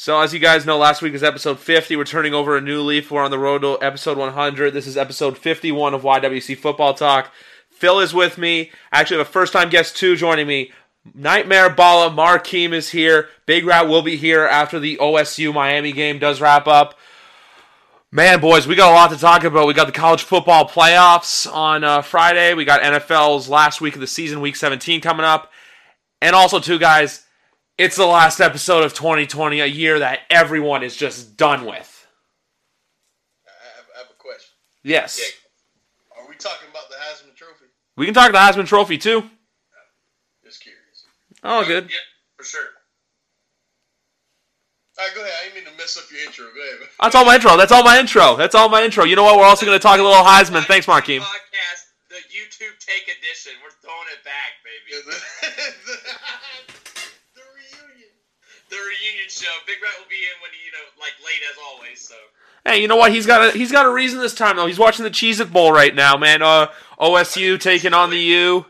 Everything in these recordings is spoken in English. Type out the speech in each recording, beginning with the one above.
So, as you guys know, last week was episode 50. We're turning over a new leaf. We're on the road to episode 100. This is episode 51 of YWC Football Talk. Phil is with me. I actually have a first time guest, too, joining me. Nightmare Balla, Markeem is here. Big Rat will be here after the OSU Miami game does wrap up. Man, boys, we got a lot to talk about. We got the college football playoffs on uh, Friday. We got NFL's last week of the season, week 17, coming up. And also, too, guys, it's the last episode of 2020, a year that everyone is just done with. I have, I have a question. Yes. Are we talking about the Heisman Trophy? We can talk the Heisman Trophy, too. Just curious. Oh, good. Yeah, for sure. All right, go ahead. I didn't mean to mess up your intro. Go ahead. man. That's all my intro. That's all my intro. That's all my intro. You know what? We're also going to talk a little Heisman. Thanks, Markeem. Podcast, the YouTube Take Edition. We're throwing it back, baby. the reunion. The show. Big Rat will be in when he, you know, like late as always. So Hey, you know what? He's got a he's got a reason this time though. He's watching the Cheez It Bowl right now, man. Uh, OSU taking on the U.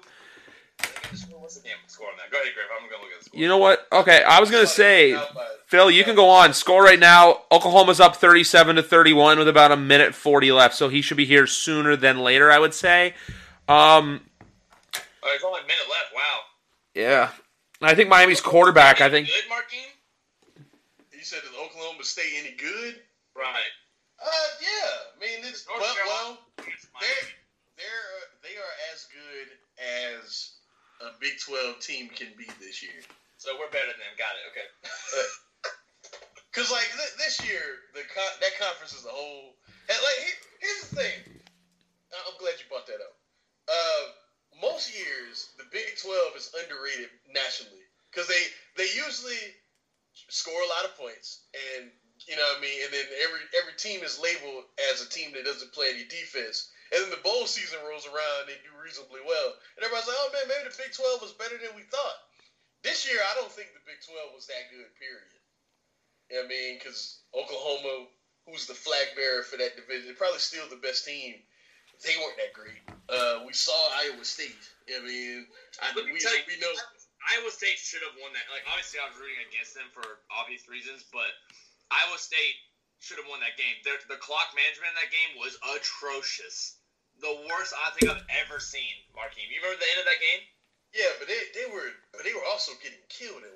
what's the game score on that? Go ahead, Griff. I'm gonna look at the score. You know what? Okay, I was gonna say, Phil, you can go on. Score right now. Oklahoma's up 37 to 31 with about a minute 40 left, so he should be here sooner than later, I would say. Um, Oh, only a minute left. Wow. yeah. I think Miami's quarterback. I think good. You said Oklahoma State any good? Right. Uh, yeah. I mean, it's North well, Carolina. well they're they're uh, they are as good as a Big Twelve team can be this year. So we're better than them. Got it. Okay. Cause like th- this year, the con- that conference is a whole, and like here, here's the thing. I'm glad you brought that up. Uh, most years, the Big Twelve is underrated nationally because they they usually score a lot of points, and you know what I mean. And then every every team is labeled as a team that doesn't play any defense. And then the bowl season rolls around, and they do reasonably well, and everybody's like, "Oh man, maybe the Big Twelve was better than we thought." This year, I don't think the Big Twelve was that good. Period. You know what I mean? Because Oklahoma, who's the flag bearer for that division, probably still the best team. They weren't that great. Uh, we saw Iowa State. You know what I mean, I, we, we know. Iowa State should have won that. Like, obviously, I was rooting against them for obvious reasons, but Iowa State should have won that game. The clock management in that game was atrocious. The worst I think I've ever seen, Markeem. You remember the end of that game? Yeah, but they, they were but they were also getting killed at.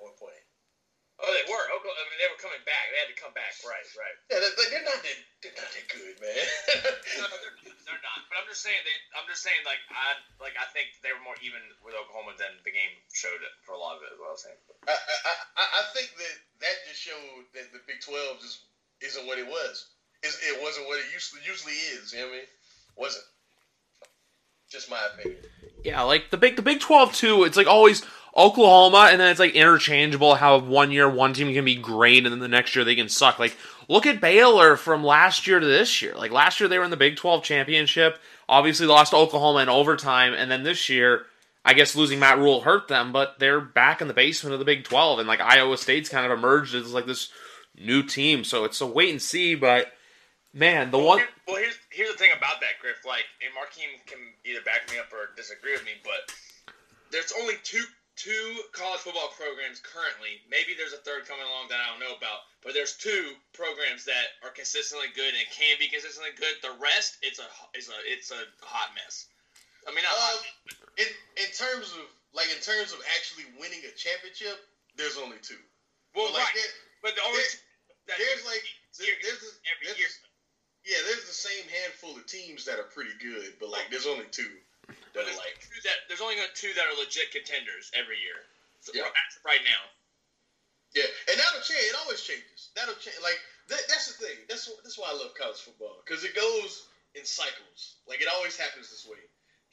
Oh, they were. Oklahoma, I mean, they were coming back. They had to come back. Right, right. Yeah, they, they're not that they're not that good, man. No, they're, they're not. But I'm just saying. They, I'm just saying. Like I, like I think they were more even with Oklahoma than the game showed it for a lot of it. Is what I was saying. I, I, I, I think that that just showed that the Big Twelve just isn't what it was. It's, it wasn't what it usually usually is. You know what I mean? Wasn't. Just my opinion. Yeah, like the big the Big Twelve too. It's like always Oklahoma, and then it's like interchangeable. How one year one team can be great, and then the next year they can suck. Like look at Baylor from last year to this year. Like last year they were in the Big Twelve championship. Obviously lost to Oklahoma in overtime, and then this year, I guess losing Matt Rhule hurt them, but they're back in the basement of the Big Twelve, and like Iowa State's kind of emerged as like this new team. So it's a wait and see, but. Man, the one Here- well, here's here's the thing about that, Griff. Like, and Markeem can either back me up or disagree with me, but there's only two two college football programs currently. Maybe there's a third coming along that I don't know about, but there's two programs that are consistently good and can be consistently good. The rest, it's a it's a it's a hot mess. I mean, Um, in in terms of like in terms of actually winning a championship, there's only two. well, But, like, right, there- but the only there- there's like year- there's the- every there's year. yeah, there's the same handful of teams that are pretty good, but like there's only two But there's, like two that, there's only two that are legit contenders every year. So, Yeah. Right now. Yeah, and that'll change. It always changes. That'll change. Like that, that's the thing. That's that's why I love college football because it goes in cycles. Like it always happens this way.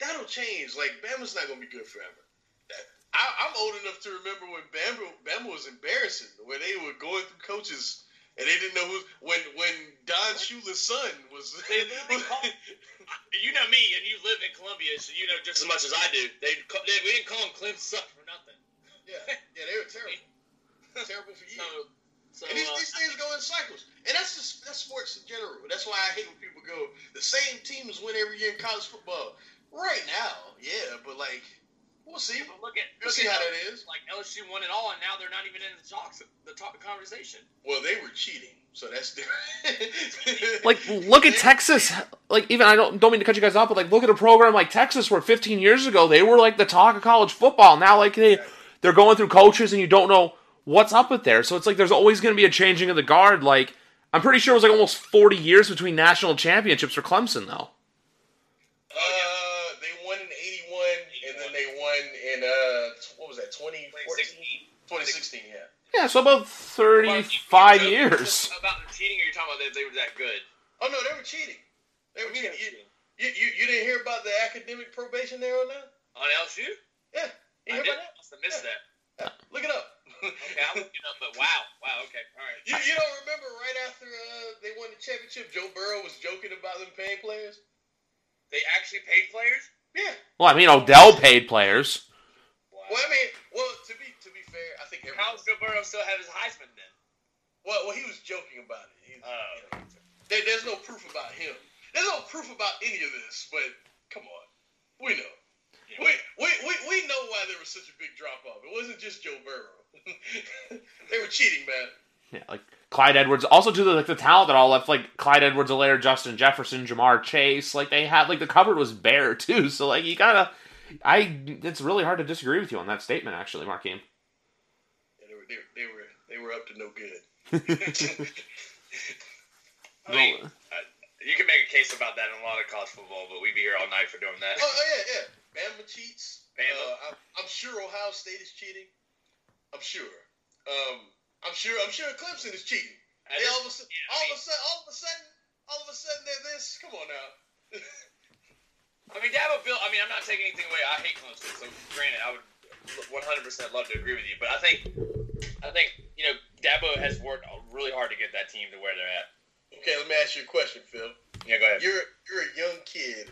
That'll change. Like Bama's not gonna be good forever. That- I, I'm old enough to remember when Bama, Bama was embarrassing, where they were going through coaches and they didn't know who when when Don Shula's son was. They literally called, you know me, and you live in Columbia, so you know just as much as I do. They, they we didn't call him Clem Suck for nothing. yeah, yeah, they were terrible, terrible for years. So, so and these, uh, these things go in cycles, and that's just that's sports in general. That's why I hate when people go the same teams win every year in college football. Right now, yeah, but like we'll see. but look at We'll look see at how how that is. like LSU won it all, and now they're not even in the talks, the talk of conversation. Well, they were cheating, so that's different. Like, look at Texas. Like, even I don't don't mean to cut you guys off, but like, look at a program like Texas, where 15 years ago they were like the talk of college football. Now, like they they're going through coaches, and you don't know what's up with there. So it's like there's always going to be a changing of the guard. Like, I'm pretty sure it was like almost 40 years between national championships for Clemson, though. Uh, they won in '81, and then they won in uh, tw- what was that? 2014, 2016. Yeah. Yeah, so about 35 Joking years. About the cheating, or you're talking about they, they were that good? Oh no, they were cheating. They were cheating. You, you, you, you didn't hear about the academic probation there on that? On LSU? Yeah. You I hear did. about that? Must have missed that. Yeah. Look it up. Okay, I'm looking up, but wow, wow, okay, all right. you, you don't remember right after uh, they won the championship, Joe Burrow was joking about them paying players? They actually paid players? Yeah. Well, I mean, Odell paid players. Wow. Well, I mean, well, to be to be fair, I think How everyone. does Joe Burrow still have his Heisman then? Well, well, he was joking about it. He, Oh. you know, there, there's no proof about him. There's no proof about any of this. But come on, we know. Yeah. We, we, we, we know why there was such a big drop off. It wasn't just Joe Burrow. they were cheating, man. Yeah, like Clyde Edwards. Also, to the like the talent that all left, like Clyde Edwards, Helaire, Justin Jefferson, Ja'Marr Chase. Like they had, like the cupboard was bare too. So like you gotta, I. It's really hard to disagree with you on that statement, actually, Markeem. Yeah, they were they, were- they were they were up to no good. I mean, uh, you can make a case about that in a lot of college football, but we'd be here all night for doing that. Oh, oh yeah, yeah. Bama cheats. Bama. Uh, I'm, I'm sure Ohio State is cheating. I'm sure. Um, I'm sure. I'm sure Clemson is cheating. They all of a sudden, yeah, all of a sudden, all of a sudden, all of a sudden, they're this. Come on now. I mean, Dabo Bill. I mean, I'm not taking anything away. I hate Clemson, so granted, I would 100% love to agree with you. But I think, I think you know, Dabo has worked really hard to get that team to where they're at. okay, let me ask you a question, Phil. Yeah, go ahead. You're you're a young kid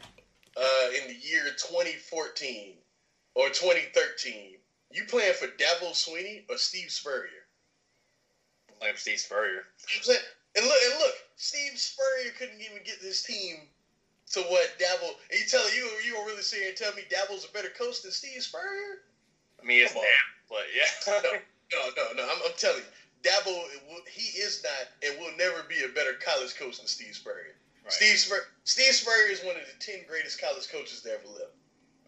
uh, in the year 2014 or 2013. You playing for Dabo Swinney or Steve Spurrier? Like Steve Spurrier. You know what I'm saying? And look, and look, Steve Spurrier couldn't even get this team to what Dabo. And you tell you you gonna really sit here and tell me Dabo's a better coach than Steve Spurrier? I mean, it's Come now, but yeah. No, no, no, no. I'm, I'm telling you, Dabo, will- he is not and will never be a better college coach than Steve Spurrier. Right. Steve Spur- Steve Spurrier is one of the ten greatest college coaches to ever live.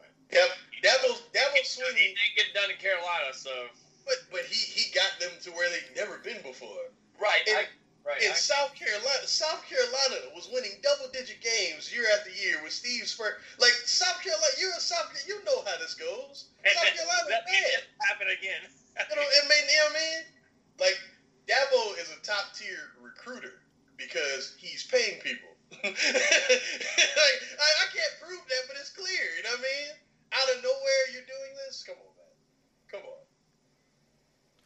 Right. Yep. Dabo, Dabo He Swinney, didn't get done in Carolina, so but but he he got them to where they've never been before. right, And- I, right. In I, South Carolina, South Carolina was winning double-digit games year after year with Steve Spurrier. Like South Carolina, you're in South, you know how this goes. and South that, Carolina's that bad. happen again. You know, it may, you know what I mean? Like, Dabo is a top tier recruiter because he's paying people. like, I, I can't prove that, but it's clear. You know what I mean? Out of nowhere, you're doing this. Come on, man. Come on.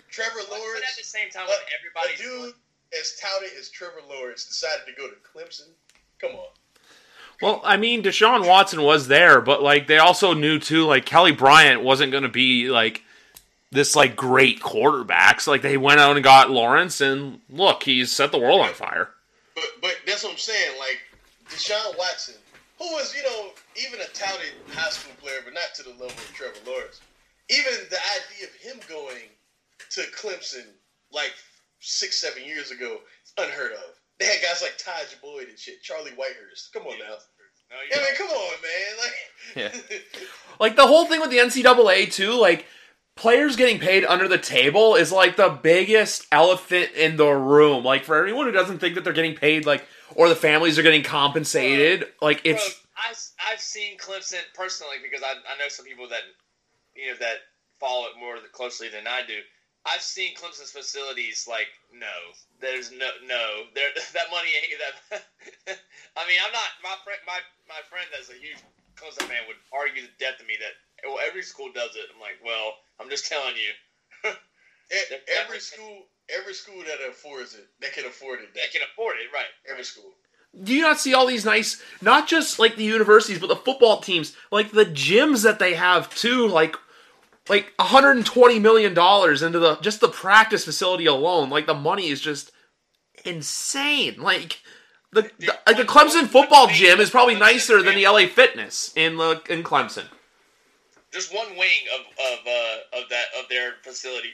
Trevor but at the same time, a, when everybody's dude as touted as Trevor Lawrence, decided to go to Clemson. Come on. Well, I mean, Deshaun Watson was there, but like they also knew too, like Kelly Bryant wasn't going to be like this like great quarterback. So like they went out and got Lawrence, and look, he's set the world on fire. But but that's what I'm saying. Like Deshaun Watson, who was you know even a touted high school player, but not to the level of Trevor Lawrence. Even the idea of him going to Clemson like six seven years ago, it's unheard of. They had guys like Tajh Boyd and shit, Charlie Whitehurst. Come on now. No, Yeah, you're man, come on, man. Like, Like the whole thing with the NCAA too, like players getting paid under the table is like the biggest elephant in the room. Like for anyone who doesn't think that they're getting paid, like or the families are getting compensated, like Bro, it's I, I've seen Clemson personally because I, I know some people that you know that follow it more closely than I do. I've seen Clemson's facilities like no, there's no no there that money ain't that. I mean, I'm not my friend my my friend that's a huge Clemson fan would argue to death to me that well every school does it. I'm like, well, I'm just telling you. Every school every school that affords it, that can afford it, They that can afford it, right? every school. Do you not see all these nice, not just like the universities, but the football teams, like the gyms that they have too, like like 120 million dollars into the just the practice facility alone. Like the money is just insane. Like the, the like the Clemson football gym is probably nicer than the LA Fitness in the in Clemson. Just one wing of of uh, of that of their facility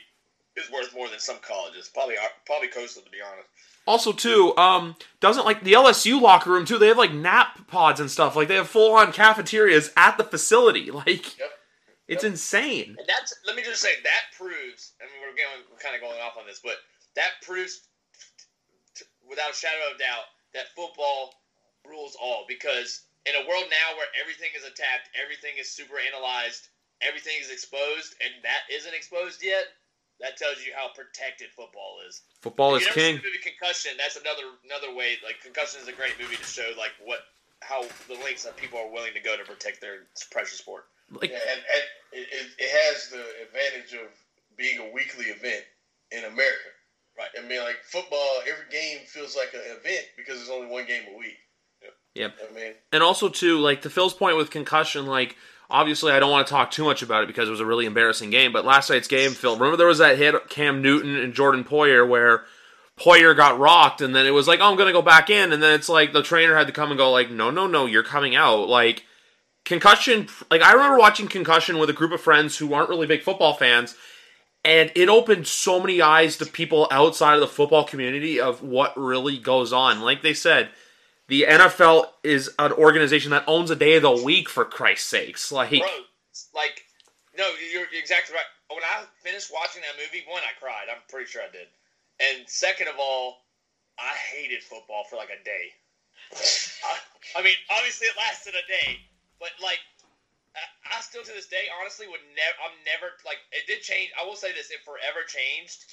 is worth more than some colleges. Probably probably Coastal, to be honest. Also, too, um, doesn't like the LSU locker room too? They have like nap pods and stuff. Like they have full on cafeterias at the facility. Like Yep. It's insane. And that's let me just say that proves. I mean, we're going we're kind of going off on this, but that proves t- without a shadow of doubt that football rules all. Because in a world now where everything is attacked, everything is super analyzed, everything is exposed, and that isn't exposed yet, that tells you how protected football is. Football If is never seen king. the movie Concussion, that's another another way. Like Concussion is a great movie to show like what how the lengths that people are willing to go to protect their precious sport. Like Yeah, and, and it, it, has the advantage of being a weekly event in America. Right. I mean, like football, every game feels like an event because there's only one game a week. Yep. I mean, and also too, like to Phil's point with concussion, like obviously I don't want to talk too much about it because it was a really embarrassing game. But last night's game, Phil, remember there was that hit Cam Newton and Jordan Poyer where Poyer got rocked, and then it was like, oh, I'm gonna go back in, and then it's like the trainer had to come and go, like, no, no, no, you're coming out, like. Concussion, like I remember watching Concussion with a group of friends who aren't really big football fans, and it opened so many eyes to people outside of the football community of what really goes on. Like they said, the NFL is an organization that owns a day of the week for Christ's sakes. Like Bro, like, no, you're, exactly right. When I finished watching that movie, one, I cried. I'm pretty sure I did. And second of all, I hated football for like a day. I, I mean, obviously it lasted a day, but like, I, I still to this day, honestly, would never. I'm never like it did change. I will say this: it forever changed.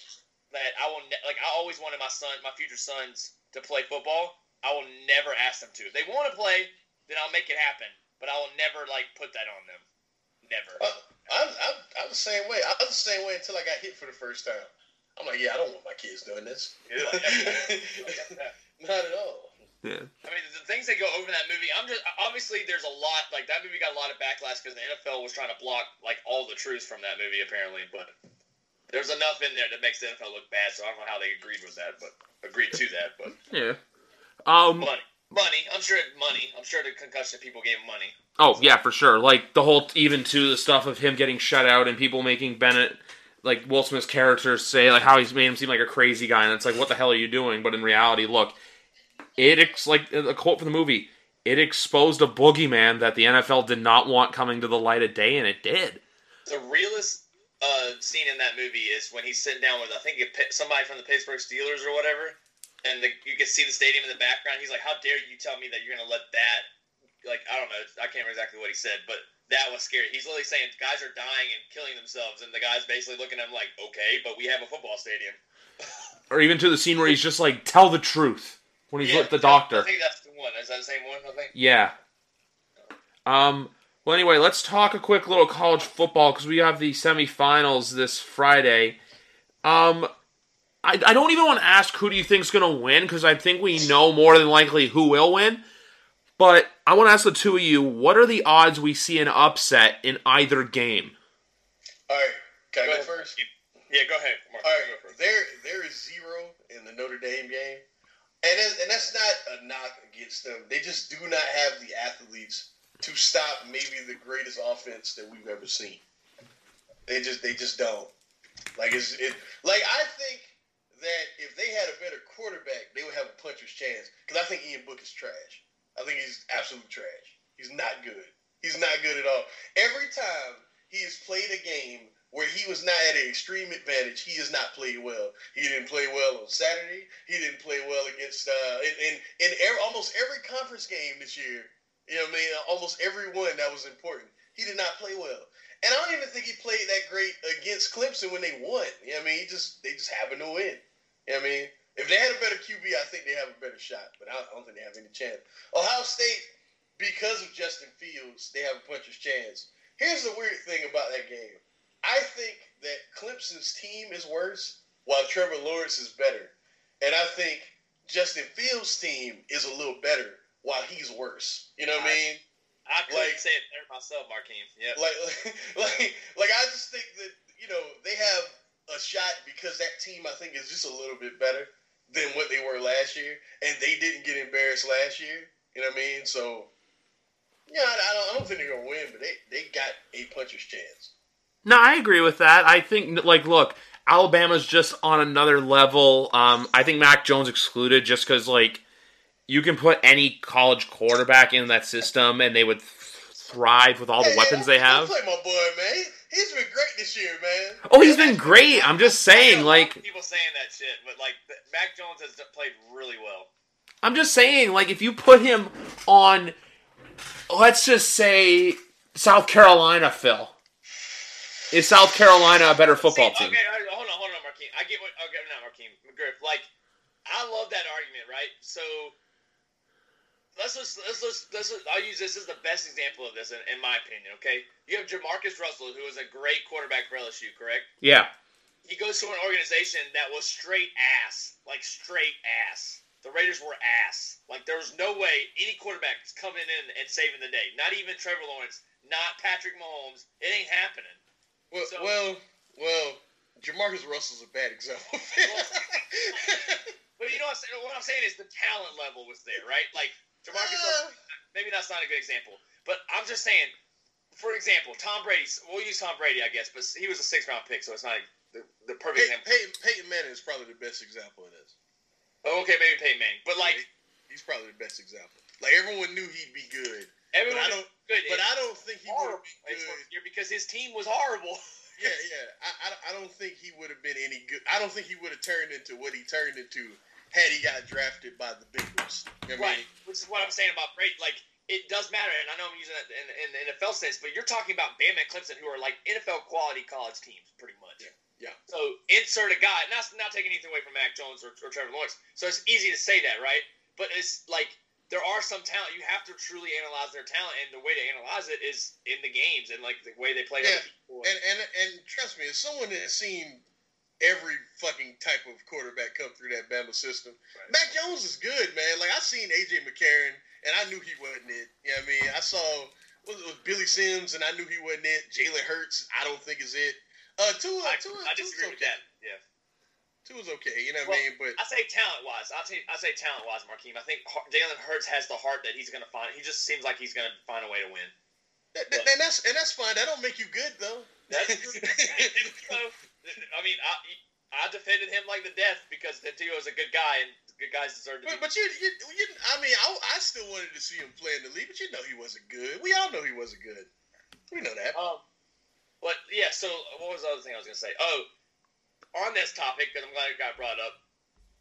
That I will ne- like. I always wanted my son, my future sons, to play football. I will never ask them to. If they want to play, then I'll make it happen. But I will never like put that on them. Never. I, I'm, I'm, I'm the same way. I was the same way until I got hit for the first time. I'm like, yeah, I don't want my kids doing this. Not at all. Yeah. I mean, the things that go over that movie, I'm just obviously there's a lot like that movie got a lot of backlash because the NFL was trying to block like all the truths from that movie apparently, but there's enough in there that makes the NFL look bad. So I don't know how they agreed with that, but agreed to that. But yeah. Um. money, money, I'm sure money. I'm sure the concussion people gave him money. Oh yeah, for sure. Like the whole even to the stuff of him getting shut out and people making Bennett like Will Smith's characters say like how he's made him seem like a crazy guy, and it's like what the hell are you doing? But in reality, look, it ex- like a quote from the movie. It exposed a boogeyman that the NFL did not want coming to the light of day, and it did. The realest uh, scene in that movie is when he's sitting down with I think somebody from the Pittsburgh Steelers or whatever, and the, you can see the stadium in the background. He's like, "How dare you tell me that you're gonna let that?" Like I don't know, I can't remember exactly what he said, but that was scary. He's literally saying guys are dying and killing themselves, and the guy's basically looking at him like, "Okay, but we have a football stadium." Or even to the scene where he's just like, "Tell the truth" when he's with the doctor. I doctor. think that's the one. Is that the same one? I think. Yeah. Um. Well, anyway, let's talk a quick little college football because we have the semifinals this Friday. Um, I, I don't even want to ask who do you think's going to win because I think we know more than likely who will win. But I want to ask the two of you: What are the odds we see an upset in either game? All right, can I Go go ahead. first? Yeah, go ahead. Mark, All you right, go first. there there is zero in the Notre Dame game, and it, and that's not a knock against them. They just do not have the athletes to stop maybe the greatest offense that we've ever seen. They just they just don't. Like it's it like I think that if they had a better quarterback, they would have a puncher's chance. Because I think Ian Book is trash. I think he's absolute trash. He's not good. He's not good at all. Every time he has played a game where he was not at an extreme advantage, he has not played well. He didn't play well on Saturday. He didn't play well against uh, in in, in almost every conference game this year. You know what I mean? Almost every one that was important. He did not play well. And I don't even think he played that great against Clemson when they won. You know what I mean? He just they just happened to win. You know what I mean? If they had a better QB, I think they have a better shot. But I don't think they have any chance. Ohio State, because of Justin Fields, they have a puncher's chance. Here's the weird thing about that game. I think that Clemson's team is worse while Trevor Lawrence is better. And I think Justin Fields' team is a little better while he's worse. You know what I, I mean? I couldn't like, say it there myself, Markeem. Yeah. Like, like, like, I just think that you know they have a shot because that team I think is just a little bit better than what they were last year, and they didn't get embarrassed last year. You know what I mean? So, yeah, I, I, don't, I don't think they're gonna win, but they they got a puncher's chance. No, I agree with that. I think like look, Alabama's just on another level. Um, I think Mac Jones excluded just because like you can put any college quarterback in that system and they would thrive with all the hey, weapons they have. Play my boy, man. He's been great this year, man. Oh, he's been great. I'm just saying, like people saying that shit, but like Mac Jones has played really well. I'm just saying, like if you put him on, let's just say South Carolina, Phil. Is South Carolina a better football See, team? Okay, hold on, hold on, Markeem. I get what. Okay, not Markeem. McGriff. Like, I love that argument, right? So let's just let's just let's just, I'll use this as the best example of this in, in my opinion. Okay, you have JaMarcus Russell, who is a great quarterback for LSU, correct? Yeah. He goes to an organization that was straight ass, like straight ass. The Raiders were ass. Like there was no way any quarterback is coming in and saving the day. Not even Trevor Lawrence. Not Patrick Mahomes. It ain't happening. Well, so, well, well. JaMarcus Russell's a bad example. but you know what I'm saying? What I'm saying is the talent level was there, right? Like JaMarcus uh, maybe that's not a good example. But I'm just saying, for example, Tom Brady. We'll use Tom Brady, I guess, but he was a six round pick, so it's not the, the perfect Pey- example. Peyton, Peyton Manning is probably the best example of this. Okay, maybe Peyton Manning, but like yeah, he's probably the best example. Like everyone knew he'd be good. Everyone but I don't, good. But I don't think he would be good because his team was horrible. yeah, yeah. I, I, I don't think he would have been any good. I don't think he would have turned into what he turned into had he got drafted by the Bengals. You know right. I mean? Which is what I'm saying about Brady. Like, it does matter, and I know I'm using it in, in, the NFL sense, but you're talking about Bama and Clemson, who are like NFL quality college teams, pretty much. Yeah. Yeah. So insert a guy, not not taking anything away from Mac Jones or, or Trevor Lawrence. So it's easy to say that, right? But it's like there are some talent. You have to truly analyze their talent, and the way to analyze it is in the games and like the way they play. Yeah. And and and trust me, as someone that has seen every fucking type of quarterback come through that Bama system. Right. Mac Jones is good, man. Like I seen AJ McCarron and I knew he wasn't it. You know what I mean? I saw was was Blake Sims and I knew he wasn't it. Jalen Hurts, I don't think is it. Uh Tua, I, Tua, I disagree okay. with that. Yeah. Tua's okay, you know what well, I mean? But I say talent wise, I say I say talent wise, Markeem. I think Jalen Hurts has the heart that he's going to find. He just seems like he's going to find a way to win. That, that, and that's and that's fine. That don't make you good though. So, I mean, I, I defended him like the death because Tio is a good guy and good guys deserve to. But, but you, you, you, I mean, I, I still wanted to see him play in the league, but you know he wasn't good. We all know he wasn't good. We know that. Um, but yeah. So what was the other thing I was gonna say? Oh, on this topic, because I'm glad it got brought up.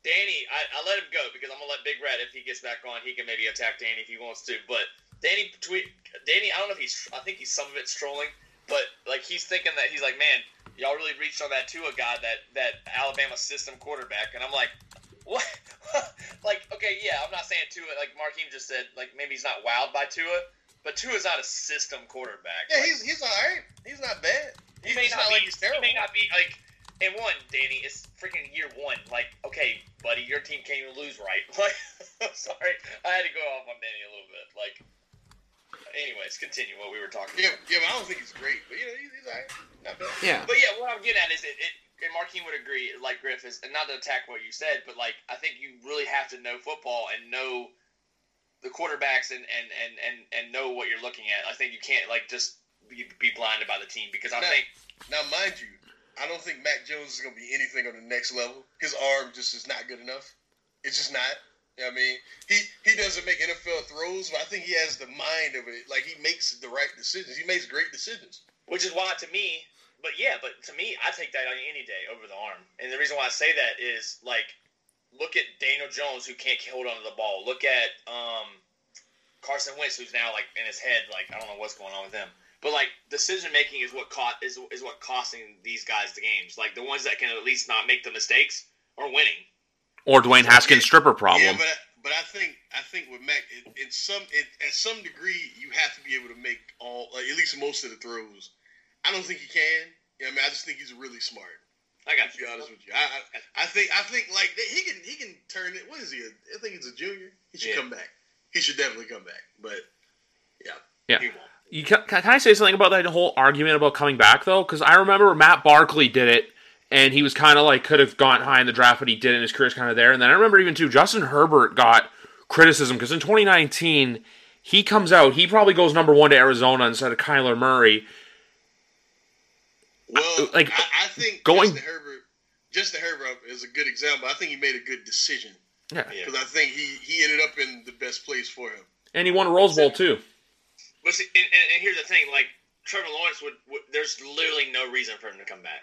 Danny, I, I let him go because I'm gonna let Big Rat if he gets back on, he can maybe attack Danny if he wants to. But Danny tweet, Danny, I don't know if he's, I think he's some of it strolling, but like he's thinking that he's like, man, y'all really reached on that Tua guy, that that Alabama system quarterback, and I'm like, what? like, okay, yeah, I'm not saying Tua. Like Markeem just said, like maybe he's not wowed by Tua, but Tua's not a system quarterback. Yeah, like, he's he's all right. He's not bad. He may not, not, be. Like he's terrible. He may not be like. And one, Danny, it's freaking year one. Like, okay, buddy, your team can't even lose right. Like, sorry, I had to go off on Danny a little bit. Like, anyways, continue what we were talking. Yeah, about. yeah, but I don't think he's great, but you know, he's, he's all right. Yeah. But yeah, what I'm getting at is it, it and Markeem would agree, like Griff is, and not to attack what you said, but like I think you really have to know football and know the quarterbacks and and and and, and know what you're looking at. I think you can't like just be, be blinded by the team because I now, think now, mind you, I don't think Mac Jones is going to be anything on the next level. His arm just is not good enough. It's just not. You know I mean, he he doesn't make NFL throws, but I think he has the mind of it. Like he makes the right decisions. He makes great decisions. Which is why, to me, but yeah, but to me, I take that on any day over the arm. And the reason why I say that is like, look at Daniel Jones who can't hold onto the ball. Look at um, Carson Wentz who's now like in his head like I don't know what's going on with him. But like decision making is what caught is is what costing these guys the games. Like the ones that can at least not make the mistakes are winning. Or Dwayne Haskins stripper problem. Yeah, but but I think I think with Mac, in, in some it, at some degree, you have to be able to make all like, at least most of the throws. I don't think he can. You know, I mean, I just think he's really smart. I got To be honest with you, I, I I think I think like he can he can turn it. What is he? I think he's a junior. He should Yeah. come back. He should definitely come back. But Yeah. He won't. You can, can I say something about that whole argument about coming back though? Because I remember Matt Barkley did it, and he was kind of like could have gone high in the draft, but he didn't. His career's kind of there. And then I remember even too, Justin Herbert got criticism because in 2019 he comes out, he probably goes number one to Arizona instead of Kyler Murray. Well, like, I, I think going- Justin Herbert, Justin Herbert is a good example. I think he made a good decision Yeah, Yeah. because I think he he ended up in the best place for him. and he won a Rose Bowl too. But see, and, and, and here's the thing: like Trevor Lawrence would, would, there's literally no reason for him to come back.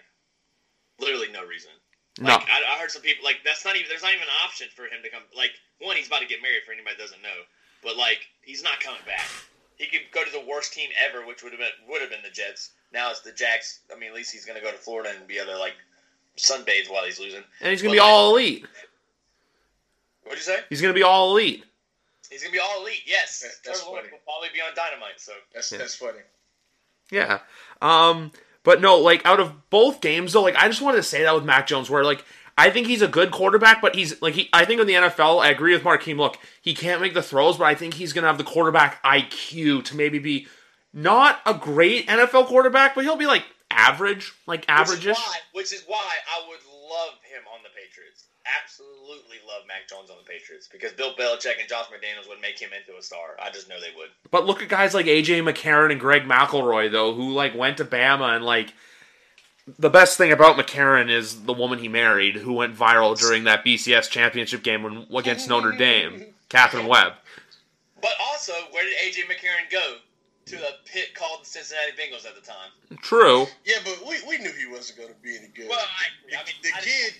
Literally no reason. No, Like I, I heard some people like that's not even there's not even an option for him to come. Like one, he's about to get married. For anybody that doesn't know, but like he's not coming back. He could go to the worst team ever, which would have been would have been the Jets. Now it's the Jags. I mean, at least he's gonna go to Florida and be able to like sunbathe while he's losing. and he's gonna be like, all elite. What'd you say? He's gonna be all elite. He's gonna be all elite. Yes, That- that's Trevor Lawrence funny. will probably be on Dynamite. So That's Yeah. that's funny. Yeah. Um, but no, like out of both games though, like I just wanted to say that with Mac Jones, where like I think he's a good quarterback, but he's like he I think in the NFL, I agree with Markeem. Look, he can't make the throws, but I think he's gonna have the quarterback IQ to maybe be not a great NFL quarterback, but he'll be like average, like average Which is why, which is why I would love him on the Patriots. Absolutely love Mac Jones on the Patriots because Bill Belichick and Josh McDaniels would make him into a star. I just know they would. But look at guys like AJ McCarron and Greg McElroy though, who like went to Bama and like the best thing about McCarron is the woman he married, who went viral during that BCS championship game when against Notre Dame, Katherine Webb. But also, where did AJ McCarron go? To a pit called the Cincinnati Bengals at the time. True. Yeah, but we, we knew he wasn't going to be any good. Well, I, the, I mean, the I- kid,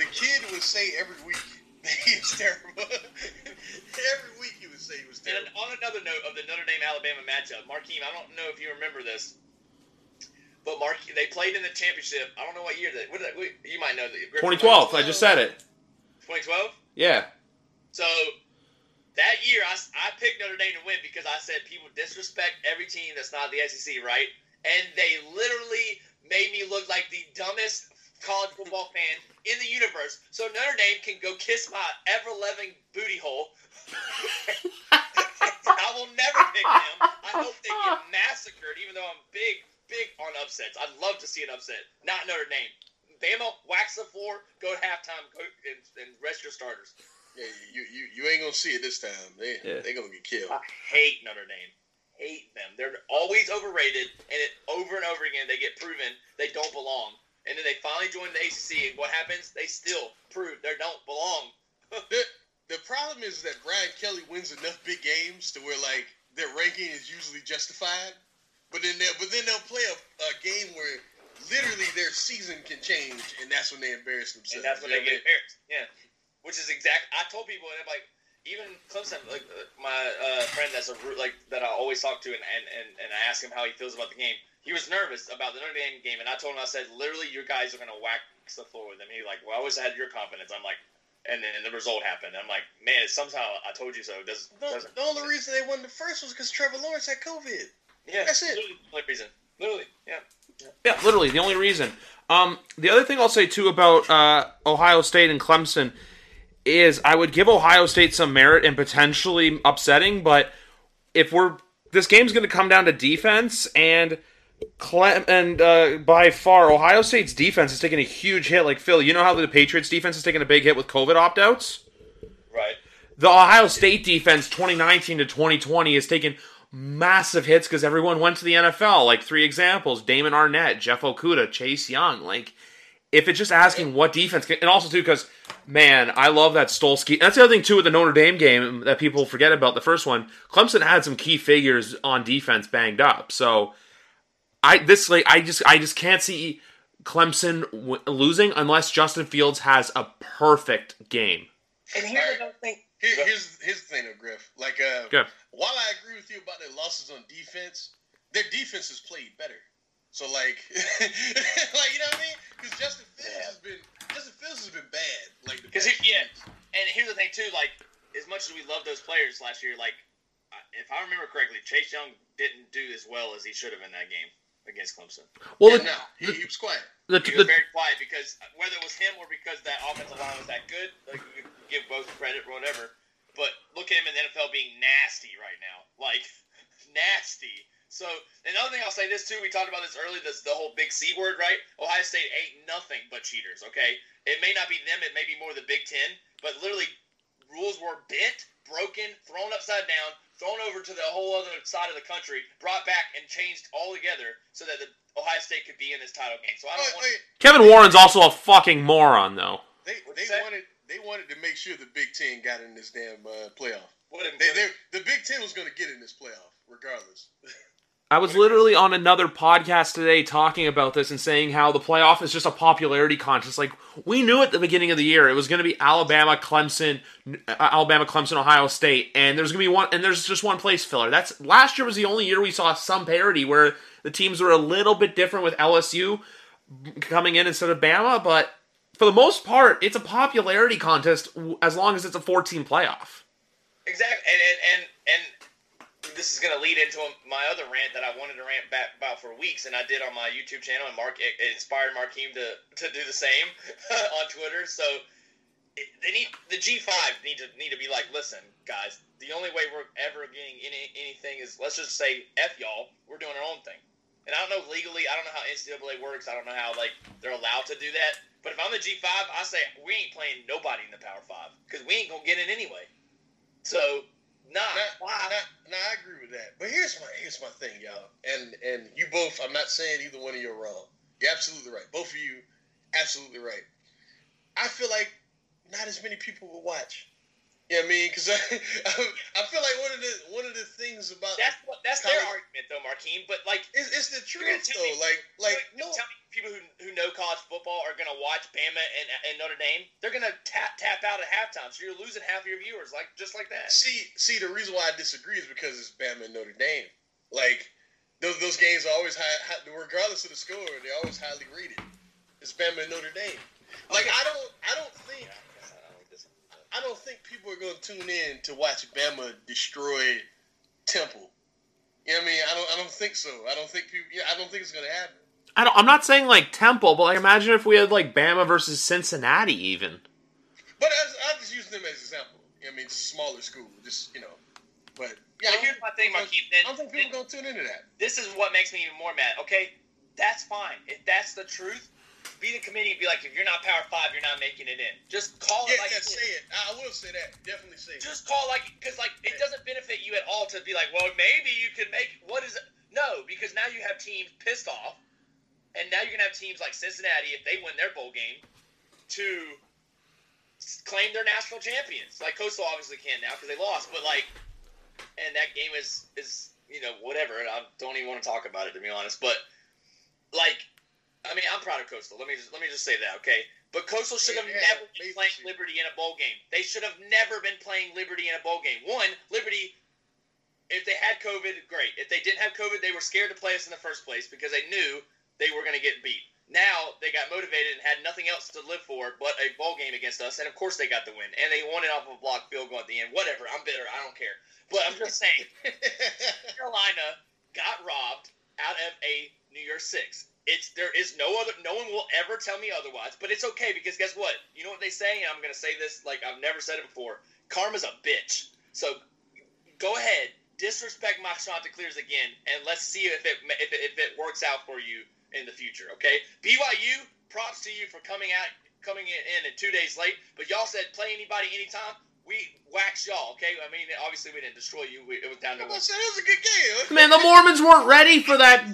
the kid would say every week that he was terrible. every week he would say he was terrible. And on another note of the Notre Dame Alabama matchup, Markeem, I don't know if you remember this, but Mark they played in the championship. I don't know what year that. What did that you might know that. 2012. I just said it. 2012. Yeah. So that year, I, I picked Notre Dame to win because I said people disrespect every team that's not the SEC, right? And they literally made me look like the dumbest college football fan in the universe. So Notre Dame can go kiss my ever loving booty hole. I will never pick them. I hope they get massacred, even though I'm big, big on upsets. I'd love to see an upset. Not Notre Dame. Bama, wax the floor, go to halftime, go and, and rest your starters. Yeah, you, you you ain't gonna see it this time. They Yeah. they gonna get killed. I hate Notre Dame. Hate them. They're always overrated, and it over and over again they get proven they don't belong. And then they finally join the ACC, and what happens? They still prove they don't belong. The, the problem is that Brian Kelly wins enough big games to where like their ranking is usually justified, but then they but then they'll play a, a game where literally their season can change, and that's when they embarrass themselves. and that's when You they know get embarrassed. Yeah, which is exact. I told people, and I'm like, even Clemson, like uh, my uh, friend that's a ru- like that I always talk to, and, and and and I ask him how he feels about the game. He was nervous about the Notre Dame game, and I told him, I said, literally, your guys are gonna wax the floor with them. He like, well, I always had your confidence. I'm like, and then the result happened. I'm like, man, it's somehow I told you so. It does, The, doesn't. the only reason they won the first was because Trevor Lawrence had COVID. Yeah, That's it. Literally, the only reason. Literally, yeah. Yeah, literally the only reason. Um, the other thing I'll say too about uh, Ohio State and Clemson is I would give Ohio State some merit and potentially upsetting, but if we're this game's going to come down to defense and Clem and uh, by far Ohio State's defense is taking a huge hit. Like Phil, you know how the Patriots defense is taking a big hit with COVID opt outs. Right. The Ohio State defense 2019 to 2020 is taking massive hits because everyone went to the NFL. Like three examples: Damon Arnette, Jeff Okudah, Chase Young. Like, if it's just asking what defense, can, and also too because man, I love that Stolsky. That's the other thing too with the Notre Dame game that people forget about. The first one, Clemson had some key figures on defense banged up. So, I this like I just I just can't see Clemson w- losing unless Justin Fields has a perfect game. And here's another thing. Here, here's here's the thing, though, Griff. Like, uh, Good. while I agree with you about their losses on defense, their defense has played better. So, like, like you know what I mean? Because Justin Fields has been Justin Fields has been bad. Like, Because past yeah, and here's the thing too. Like, as much as we love those players last year, like, if I remember correctly, Chase Young didn't do as well as he should have in that game. against Clemson. Well, Yeah, the, no, he, he was quiet. the, He the, was very quiet because uh, whether it was him or because that offensive line was that good, like you could give both credit or whatever. But look at him in the NFL being nasty right now, like nasty. So another thing I'll say this too, we talked about this earlier, this the whole big C word, right? Ohio State ain't nothing but cheaters. Okay, it may not be them, it may be more the Big Ten, but literally rules were bent, broken, thrown upside down, thrown over to the whole other side of the country, brought back and changed all together so that the Ohio State could be in this title game. So I don't Wait, want. wait, Kevin Warren's also a fucking moron, though. they they you wanted they wanted to make sure the Big Ten got in this damn uh, playoff. What They, they, the Big Ten was going to get in this playoff regardless. I was literally on another podcast today talking about this and saying how the playoff is just a popularity contest. Like we knew at the beginning of the year it was going to be Alabama, Clemson, uh, Alabama, Clemson, Ohio State, and there's going to be one, and there's just one place filler. That's last year was the only year we saw some parity where the teams were a little bit different with LSU coming in instead of Bama, but for the most part, it's a popularity contest as long as it's a 14 playoff. Exactly, and and and, and this is going to lead into my other rant that I wanted to rant back about for weeks, and I did on my YouTube channel, and Mark it inspired Markeem to to do the same on Twitter. So they need the G five need to need to be like, listen, guys, the only way we're ever getting any anything is let's just say f y'all, we're doing our own thing. And I don't know legally, I don't know how NCAA works, I don't know how like they're allowed to do that. But if I'm the G five, I say we ain't playing nobody in the Power Five because we ain't gonna get it anyway. So, nah, why? now, now, I agree with that. But here's my here's my thing, y'all. And and you both, I'm not saying either one of you are wrong. You're absolutely right. Both of you, absolutely right. I feel like not as many people will watch. What I mean? Because I, I feel like one of the one of the things about That's what that's their argument though, Markeem. But like, it's, it's the truth tell me- though. Like like no, tell me people who, who know college football are gonna watch Bama and, and Notre Dame. They're gonna tap tap out at halftime, so you're losing half your viewers, like just like that. See, see, the reason why I disagree is because it's Bama and Notre Dame. Like those those games are always high, high regardless of the score, they're always highly rated. It's Bama and Notre Dame. Like I don't, I don't think, Yeah, I guess I don't like this. I don't think people are going to tune in to watch Bama destroy Temple. You know what I mean? I don't, I don't think so. I don't think people. Yeah, I don't think it's going to happen. I don't, I'm not saying like Temple, but like imagine if we had like Bama versus Cincinnati even. But as, I'm just using them as an example. You know I mean? It's a smaller school, just you know. But yeah, But here's my thing, I don't- I don't think people are going to tune into that. this is what makes me even more mad. Okay, that's fine. If that's the truth, be the committee and be like, if you're not Power Five, you're not making it in. Just call Yeah, it like yeah, say it. I will say that. Definitely say it. just call like because like it doesn't benefit you at all to be like, well, maybe you could make what is it? No, because now you have teams pissed off, and now you're gonna have teams like Cincinnati if they win their bowl game to claim they're national champions. Like Coastal obviously can now because they lost, but like, and that game is is you know whatever. And I don't even want to talk about it to be honest, but like. I mean, I'm proud of Coastal. Let me just let me just say that, okay? But Coastal should have Yeah, never been playing. Liberty in a bowl game. They should have never been playing Liberty in a bowl game. One, Liberty, if they had COVID, great. If they didn't have COVID, they were scared to play us in the first place because they knew they were going to get beat. Now they got motivated and had nothing else to live for but a bowl game against us, and of course they got the win. And they won it off of a block field goal at the end. Whatever, I'm bitter. I don't care. But I'm just saying, Carolina got robbed out of a New Year's Six. It's there is no other. No one will ever tell me otherwise. But it's okay because guess what? You know what they say, and I'm gonna say this like I've never said it before. Karma's a bitch. So go ahead, disrespect my Chanticleers again, and let's see if it if it, if it works out for you in the future. Okay, BYU, props to you for coming out coming in, in two days late. But y'all said play anybody anytime. We wax y'all. Okay, I mean obviously we didn't destroy you. We, it was down to I one. said was a good game. Man, the Mormons weren't ready for that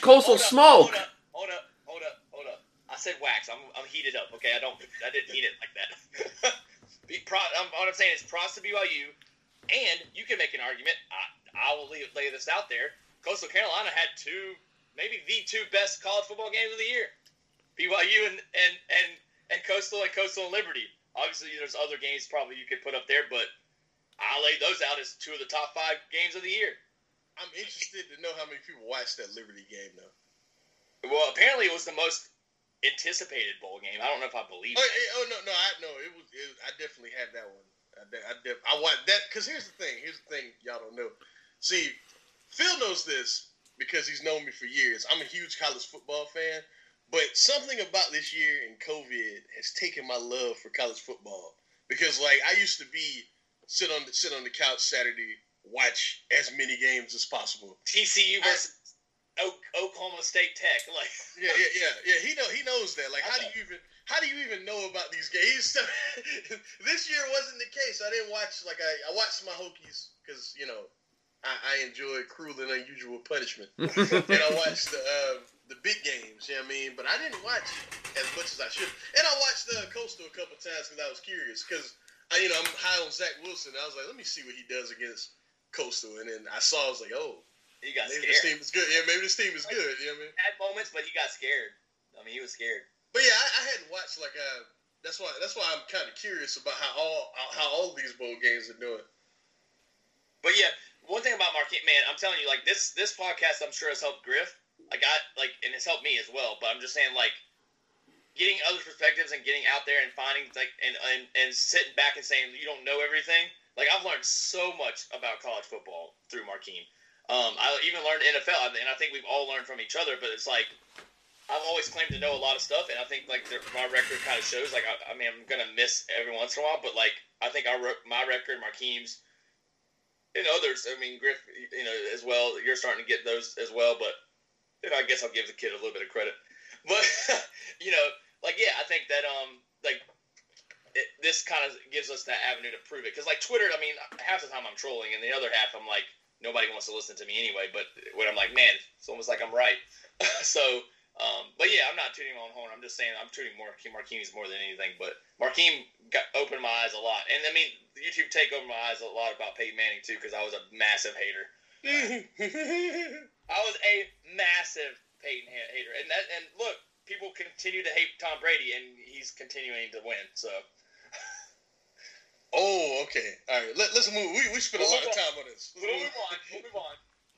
coastal Hold up, smoke. Hold up, hold up, hold up, hold up. I said wax. I'm, I'm heated up. Okay, I don't. I didn't mean it like that. Be pro, I'm, what I'm saying is props to BYU, and you can make an argument. I, I will lay, lay this out there. Coastal Carolina had two, maybe the two best college football games of the year. BYU and and and, and Coastal and Coastal and Liberty. Obviously, there's other games probably you could put up there, but I laid those out as two of the top five games of the year. I'm interested to know how many people watched that Liberty game though. Well, apparently it was the most anticipated bowl game. I don't know if I believe Oh, it. oh no, no, I no, it was. It, I definitely had that one. I, de- I, def- I want that because here's the thing. Here's the thing y'all don't know. See, Phil knows this. because he's known me for years. I'm a huge college football fan, but something about this year and COVID has taken my love for college football. Because like I used to be sit on the, sit on the couch Saturday, watch as many games as possible. TCU versus o- Oklahoma State Tech. Like, Yeah, yeah, yeah, yeah. He know he knows that. Like, how do you even how do you even know about these games? this year wasn't the case. I didn't watch like I, I watched my Hokies because you know I, I enjoy cruel and unusual punishment, and I watched the uh, the big games. You know what I mean? But I didn't watch as much as I should. And I watched the uh, Coastal a couple times because I was curious because I you know I'm high on Zach Wilson. I was like, let me see what he does against Coastal, and then I saw I was like, oh. he got Maybe this team is good. Yeah, maybe this team is good. You know what I mean? Had moments, but he got scared. I mean, he was scared. But yeah, I, I hadn't watched like uh that's why that's why I'm kind of curious about how all how all these bowl games are doing. But yeah, one thing about Markeem, man, I'm telling you, like this this podcast, I'm sure has helped Griff. Like I like, and it's helped me as well. But I'm just saying, like, getting other perspectives and getting out there and finding like and and, and sitting back and saying you don't know everything. Like I've learned so much about college football through Markeem. Um, I even learned NFL, and I think we've all learned from each other. But it's like I've always claimed to know a lot of stuff, and I think like my record kind of shows. Like I, I mean, I'm gonna miss every once in a while, but like I think re- my record, Markeem's, and others. I mean, Griff, you know, as well. You're starting to get those as well, but you know, I guess I'll give the kid a little bit of credit. But you know, like yeah, I think that um like it, this kind of gives us that avenue to prove it. Because like Twitter, I mean, half the time I'm trolling, and the other half I'm like nobody wants to listen to me anyway. But when I'm like, man, it's almost like I'm right. so. Um, but yeah, I'm not tooting my own horn. I'm just saying I'm tooting Markeem Markeem more than anything. But Markeem got opened my eyes a lot, and I mean YouTube take over my eyes a lot about Peyton Manning too because I was a massive hater. I was a massive Peyton ha- hater, and that and look, people continue to hate Tom Brady, and he's continuing to win. So oh, okay. All right. Let, let's move. We, we spent a We'll lot of time on this. Let's we'll move. move on. We'll move on.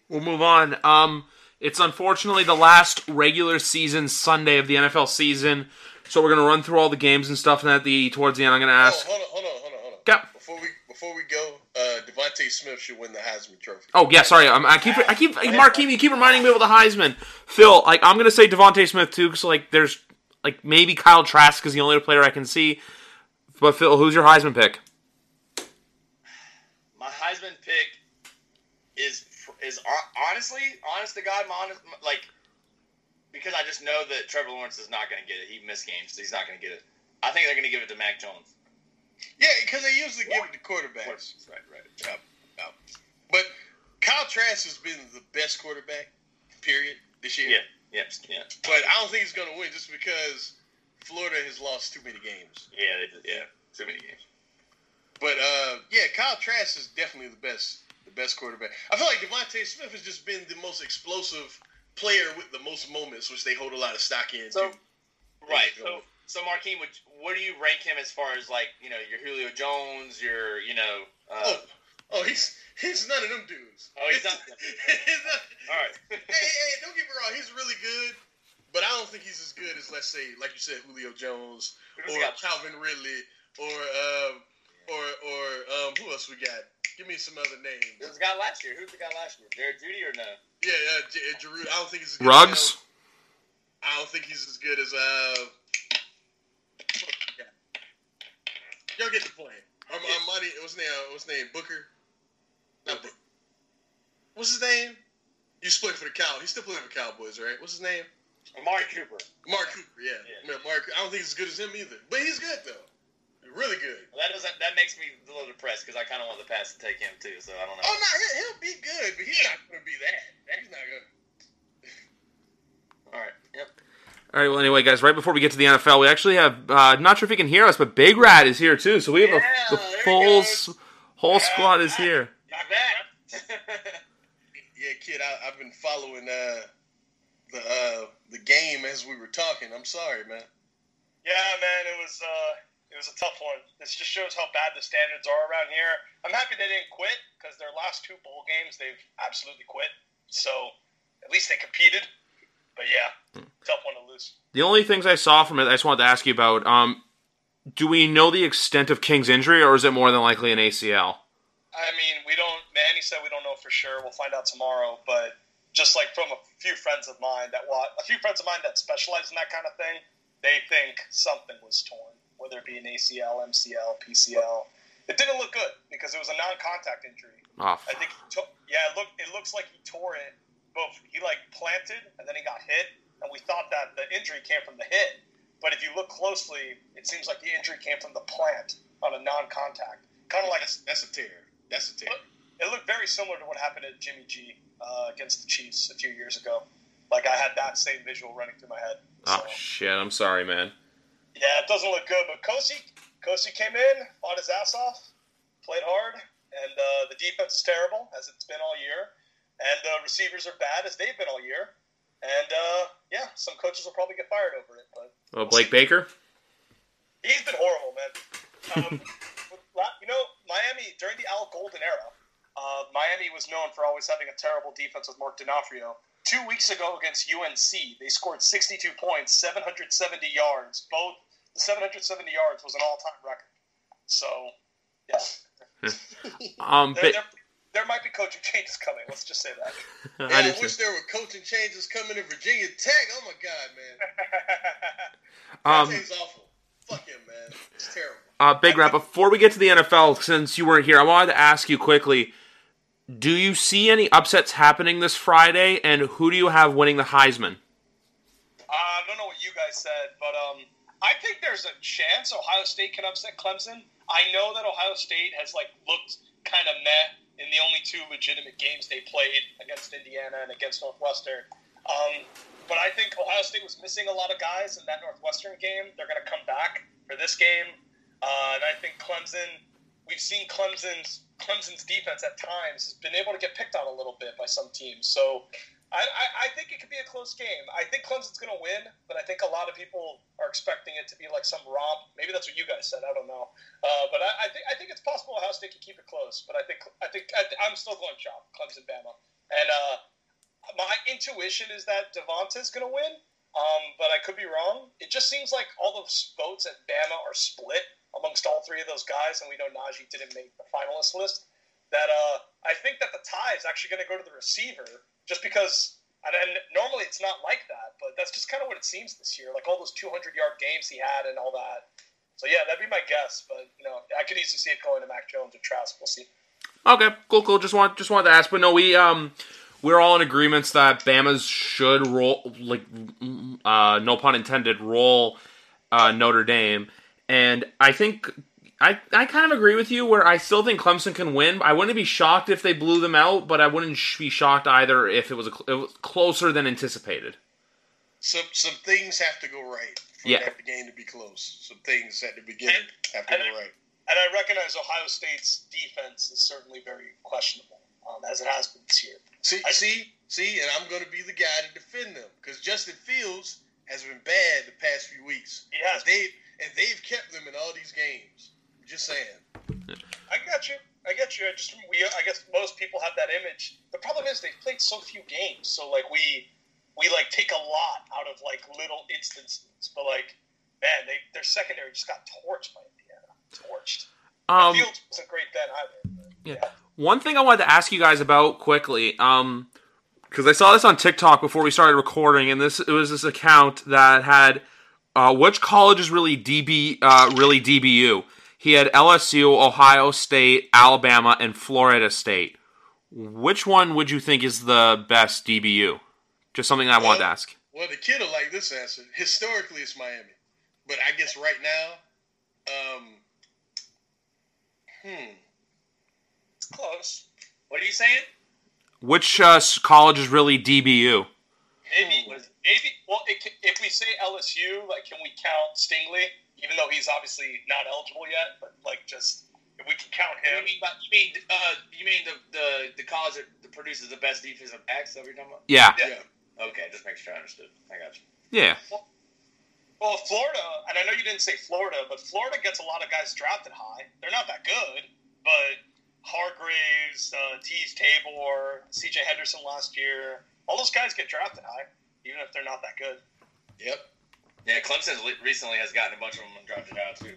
We'll move on. Um, it's unfortunately the last regular season Sunday of the NFL season, so we're gonna run through all the games and stuff. And at the towards the end, I'm gonna Oh, ask. hold on, hold on, hold on, hold on. Go. Before we before we go, uh, DeVonta Smith should win the Heisman Trophy. Oh yeah, sorry. I'm, I keep I keep Markeem, you keep reminding me of the Heisman. Phil, like I'm gonna say DeVonta Smith too, because like there's like maybe Kyle Trask is the only player I can see. But Phil, who's your Heisman pick? My Heisman pick is is honestly, honest to God, my honest, like because I just know that Trevor Lawrence is not going to get it. He missed games, so he's not going to get it. I think they're going to give it to Mac Jones. Yeah, because they usually give it to quarterbacks. Right, right. But Kyle Trask has been the best quarterback, period, this year. Yeah, yeah, yeah, But I don't think he's going to win just because Florida has lost too many games. yeah. They yeah, too many games. But uh, yeah, Kyle Trask is definitely the best, the best quarterback. I feel like DeVonta Smith has just been the most explosive player with the most moments, which they hold a lot of stock in. So- too. Right. So, so Markeem, would what do you rank him as far as like you know your Julio Jones, your you know? Uh, oh, oh, he's he's none of them dudes. Oh, he's not- he's not. All right. hey, hey, hey, don't get me wrong, he's really good, but I don't think he's as good as let's say, like you said, Julio Jones or got- Calvin Ridley or um or or um who else we got? Give me some other names. Who's the guy last year? Who's the guy last year? Jerry Jeudy or no? Yeah, uh, J- Jeudy. I don't think he's as good As Ruggs. him. I don't think he's as good as uh. Y'all get the point. I'm, I'm money. What's his name? Uh, What's his name? Booker. Not Booker. What's his name? You split for the cow. He's still playing for Cowboys, right? What's his name? Mark Cooper. Mark Cooper. Yeah. Yeah. Man, Mark. I don't think he's as good as him either, but he's good though. Really good. Well, that doesn't. That makes me a little depressed because I kind of want the pass to take him too. So I don't know. Oh no, he'll, he'll be good, but he's not gonna be that. He's not gonna. All right. Yep. All right. Well, anyway, guys, right before we get to the NFL, we actually have uh, not sure if you can hear us, but Big Rat is here too. So we have Yeah, a the there full goes. s- whole squad is here. Got that. Yeah, kid, I, I've been following uh, the uh, the game as we were talking. I'm sorry, man. Yeah, man, it was uh, it was a tough one. This just shows how bad the standards are around here. I'm happy they didn't quit because their last two bowl games they've absolutely quit. So at least they competed. But yeah, tough one to lose. The only things I saw from it, I just wanted to ask you about. Um, do we know the extent of King's injury, or is it more than likely an ACL? I mean, we don't. Manny said we don't know for sure. We'll find out tomorrow. But just like from a few friends of mine that watch, a few friends of mine that specialize in that kind of thing, they think something was torn, whether it be an ACL, MCL, PCL. It didn't look good because it was a non-contact injury. Oh, I think, he to- yeah, it look it looks like he tore it. Both he like planted and then he got hit, and we thought that the injury came from the hit. But if you look closely, it seems like the injury came from the plant on a non-contact. Kind of like that's that's a tear. That's a tear. it looked very similar to what happened to Jimmy G uh, against the Chiefs a few years ago. Like I had that same visual running through my head. oh shit! I'm sorry, man. yeah, it doesn't look good. But Kosi, Kosi came in, fought his ass off, played hard, and uh, the defense is terrible as it's been all year, and the receivers are bad as they've been all year. And uh, yeah, some coaches will probably get fired over it, but Oh, Blake Baker. he's been horrible, man. Um, you know, Miami during the Al Golden era, uh, Miami was known for always having a terrible defense with Mark D'Onofrio. Two weeks ago against UNC, they scored 62 points, 770 yards. Both the 770 yards was an all-time record. So, yeah, Um, there, but, there, there might be coaching changes coming. Let's just say that. Yeah, I I, wish there were coaching changes coming in Virginia Tech. Oh my god, man. Um, Fuente's awful. Fuck him, man. It's terrible. Uh, Big Rat, before we get to the NFL, since you weren't here, I wanted to ask you quickly do you see any upsets happening this Friday, and who do you have winning the Heisman? Uh, I don't know what you guys said, but um, I think there's a chance Ohio State can upset Clemson. I know that Ohio State has like looked kind of meh in the only two legitimate games they played against Indiana and against Northwestern. Um, but I think Ohio State was missing a lot of guys in that Northwestern game. They're going to come back for this game, uh, and I think Clemson. We've seen Clemson's Clemson's defense at times has been able to get picked on a little bit by some teams. So I, I, I think it could be a close game. I think Clemson's going to win, but I think a lot of people are expecting it to be like some romp. Maybe that's what you guys said. I don't know. Uh, but I, I think I think it's possible Ohio State can keep it close. But I think I think I, I'm still going chop Clemson, Bama, and uh, my intuition is that Devonta's going to win. Um, but I could be wrong. It just seems like all those votes at Bama are split amongst all three of those guys, and we know Najee didn't make the finalist list. That uh, I think that the tie is actually going to go to the receiver, just because. And, and normally it's not like that, but that's just kind of what it seems this year. Like all those 200 yard games he had and all that. So yeah, that'd be my guess. But you know, I could easily see it going to Mac Jones or Trask. We'll see. Okay, cool, cool. Just want just wanted to ask, but no, we um we're all in agreements that Bama's should roll like mm, uh, no pun intended roll uh, Notre Dame, and I think I I kind of agree with you where I still think Clemson can win. I wouldn't be shocked if they blew them out, but I wouldn't sh- be shocked either if it was, a, cl- it was closer than anticipated. Some some things have to go right for Yeah. that game to be close. Some things at the beginning have to and- go right. And I recognize Ohio State's defense is certainly very questionable, um, as it has been this year. See, I- see, see, and I'm going to be the guy to defend them because Justin Fields has been bad the past few weeks. He has. And they and they've kept them in all these games. Just saying. I got you. I get you. I just we. I guess most people have that image. The problem is they've played so few games, so like we we like take a lot out of like little instances. But like, man, they their secondary just got torched by Indiana. Torched. Um, Fields wasn't great then either. but, Yeah. One thing I wanted to ask you guys about quickly, um, because I saw this on TikTok before we started recording, and this it was this account that had uh, which college is really DB, uh, really DBU. He had LSU, Ohio State, Alabama, and Florida State. Which one would you think is the best DBU? Just something I wanted to ask. Well, the kid will like this answer. Historically, it's Miami, but I guess right now, um, hmm, Close. What are you saying? Which uh, college is really DBU? Maybe. Maybe. Well, it, if we say LSU, like, can we count Stingley? Even though he's obviously not eligible yet, but like, just if we can count him. You him. mean, you mean, uh, you mean the, the, the college that produces the best defensive backs that we're talking about? Yeah, yeah. Okay, just make sure I understood. I got you. yeah. Well, Florida, and I know you didn't say Florida, but Florida gets a lot of guys drafted high. They're not that good, but Hargreaves, uh, Teez Tabor, C.J. Henderson last year, all those guys get drafted high, even if they're not that good. Yep. Yeah, Clemson recently has gotten a bunch of them drafted out too.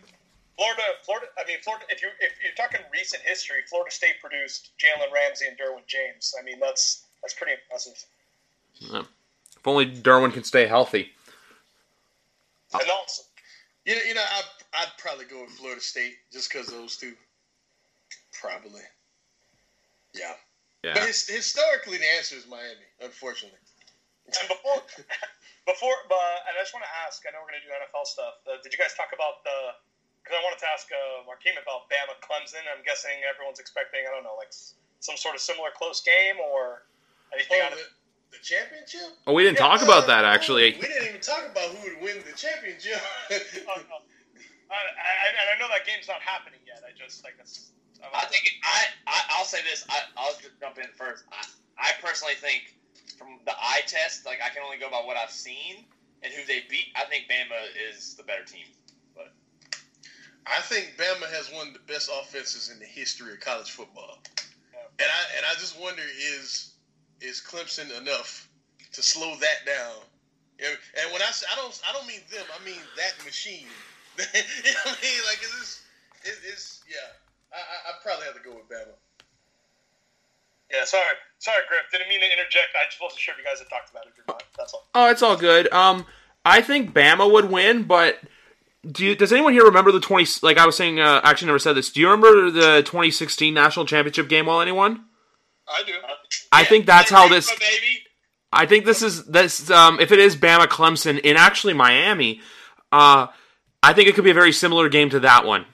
Florida, Florida. I mean, Florida. If you if you're talking recent history, Florida State produced Jalen Ramsey and Derwin James. I mean, that's that's pretty impressive. If only Derwin can stay healthy. And also, You know, you know, I, I'd probably go with Florida State just because those two. Probably. Yeah. But Yeah. his, historically, the answer is Miami, unfortunately. and before, before, but and I just want to ask. I know we're going to do NFL stuff. Uh, did you guys talk about the? Because I wanted to ask uh, Markeem about Bama Clemson. I'm guessing everyone's expecting. I don't know, like some sort of similar close game or anything. Oh, the, the championship? Oh, we didn't talk Yeah, about uh, that actually. We didn't even talk about who would win the championship. Oh, no. I, I, and I know that game's not happening yet. I just like it's. I think I, I I'll say this. I, I'll just jump in first. I, I personally think from the eye test, like I can only go by what I've seen and who they beat. I think Bama is the better team. But I think Bama has one of the best offenses in the history of college football, and I and I just wonder is is Clemson enough to slow that down? And, and when I say I don't I don't mean them, I mean that machine. you know what I mean? Like is this it, it's yeah. I, I I probably have to go with Bama. Yeah, sorry, sorry, Griff. Didn't mean to interject. I just wasn't sure if you guys had talked about it or not. That's all. Oh, it's all good. Um, I think Bama would win, but do you, does anyone here remember the twenty? Like I was saying, uh, actually never said this. Do you remember the 2016 national championship game? Well, anyone? I do. I think that's how this. baby. I think this is this. Um, if it is Bama Clemson in actually Miami, uh, I think it could be a very similar game to that one.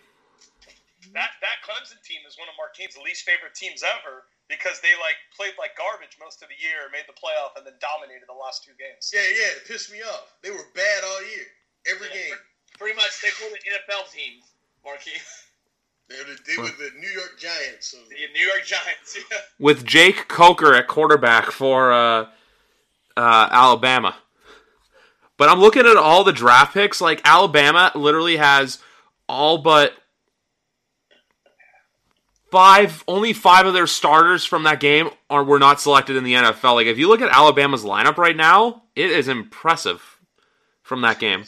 That that Clemson team is one of Markeem's least favorite teams ever because they like played like garbage most of the year, made the playoff, and then dominated the last two games. Yeah, yeah, it pissed me off. They were bad all year, every game. Pretty much, they pulled the NFL team, Markeem. They were, the, they were the New York Giants. So. The New York Giants. Yeah. with Jake Coker at quarterback for uh, uh, Alabama. But I'm looking at all the draft picks. Like Alabama literally has all but five, only five of their starters from that game are were not selected in the NFL. Like if you look at Alabama's lineup right now, it is impressive from that game.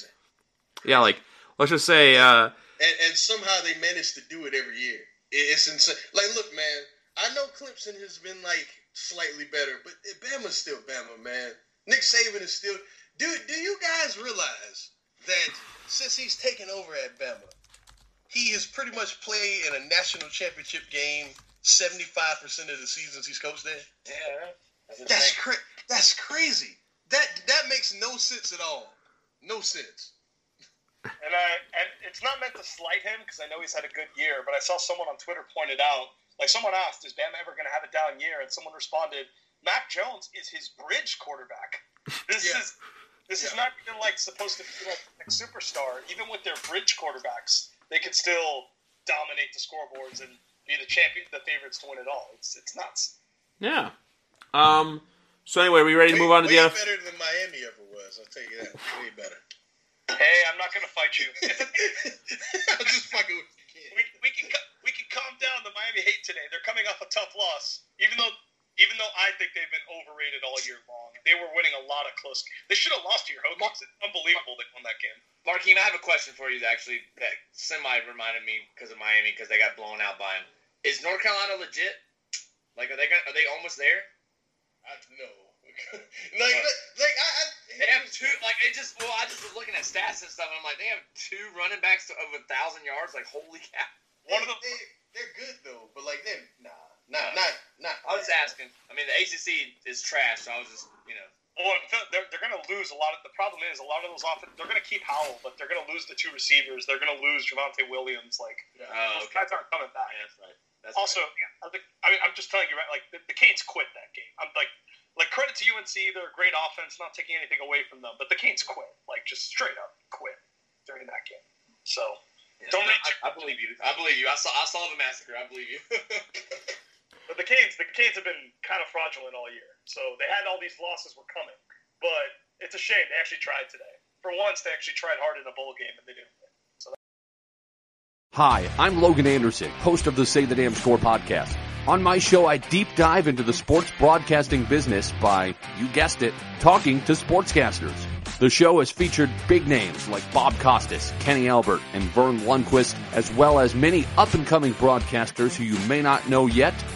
Yeah, like let's just say. Uh, and, and somehow they manage to do it every year. It's insane. Like, look, man, I know Clemson has been like slightly better, but Bama's still Bama, man. Nick Saban is still. Do Do you guys realize that since he's taken over at Bama, he has pretty much played in a national championship game seventy five percent of the seasons he's coached there? Yeah. That's That's insane. cra- That's crazy. That that makes no sense at all. No sense. And I and it's not meant to slight him because I know he's had a good year, but I saw someone on Twitter pointed out, like someone asked, "Is Bama ever going to have a down year?" And someone responded, "Mac Jones is his bridge quarterback. This Yeah. is this is not even like supposed to be like a superstar. Even with their bridge quarterbacks, they could still dominate the scoreboards and be the champion, the favorites to win it all. It's it's nuts. yeah. Um. So anyway, we ready to move on to the way NFL? better than Miami ever was. I'll tell you that. Way better. Hey, I'm not going to fight you. I'm just fucking with you. we, we can we can calm down the Miami hate today. They're coming off a tough loss, even though even though I think they've been overrated all year long. They were winning a lot of close. They should have lost to your Hokies. It's unbelievable they won that game. Markeem, I have a question for you. That actually, that semi reminded me because of Miami because they got blown out by him. Is North Carolina legit? Like, are they gonna, are they almost there? I know. like, like I, I They have two. Like, it just. Well, I just was looking at stats and stuff. And I'm like, they have two running backs to over a thousand yards. Like, holy cow! One of them. they, they're good though, but like they nah, not not not. I was asking. I mean, the ACC is trash. So I was just, you know. well, they're, they're going to lose a lot of. The problem is a lot of those offense. They're going to keep Howell, but they're going to lose the two receivers. They're going to lose Javonte Williams. Like Yeah. Oh, those okay. guys aren't coming back. Yeah, that's right. That's Also, I think I mean, I'm just telling you, right? Like the, the Canes quit that game. I'm like, like credit to UNC. They're a great offense, not taking anything away from them, but the Canes quit, like just straight up quit during that game. So Yeah, Don't no, reach- I, I believe you. I believe you. I saw. I saw the massacre. I believe you. But the Canes, the Canes have been kind of fraudulent all year. So they had all these losses were coming, but it's a shame they actually tried today. For once, they actually tried hard in a bowl game, and they didn't. Hi, I'm Logan Anderson, host of the Say the Damn Score podcast. On my show, I deep dive into the sports broadcasting business by, you guessed it, talking to sportscasters. The show has featured big names like Bob Costas, Kenny Albert, and Verne Lundquist, as well as many up and coming broadcasters who you may not know yet,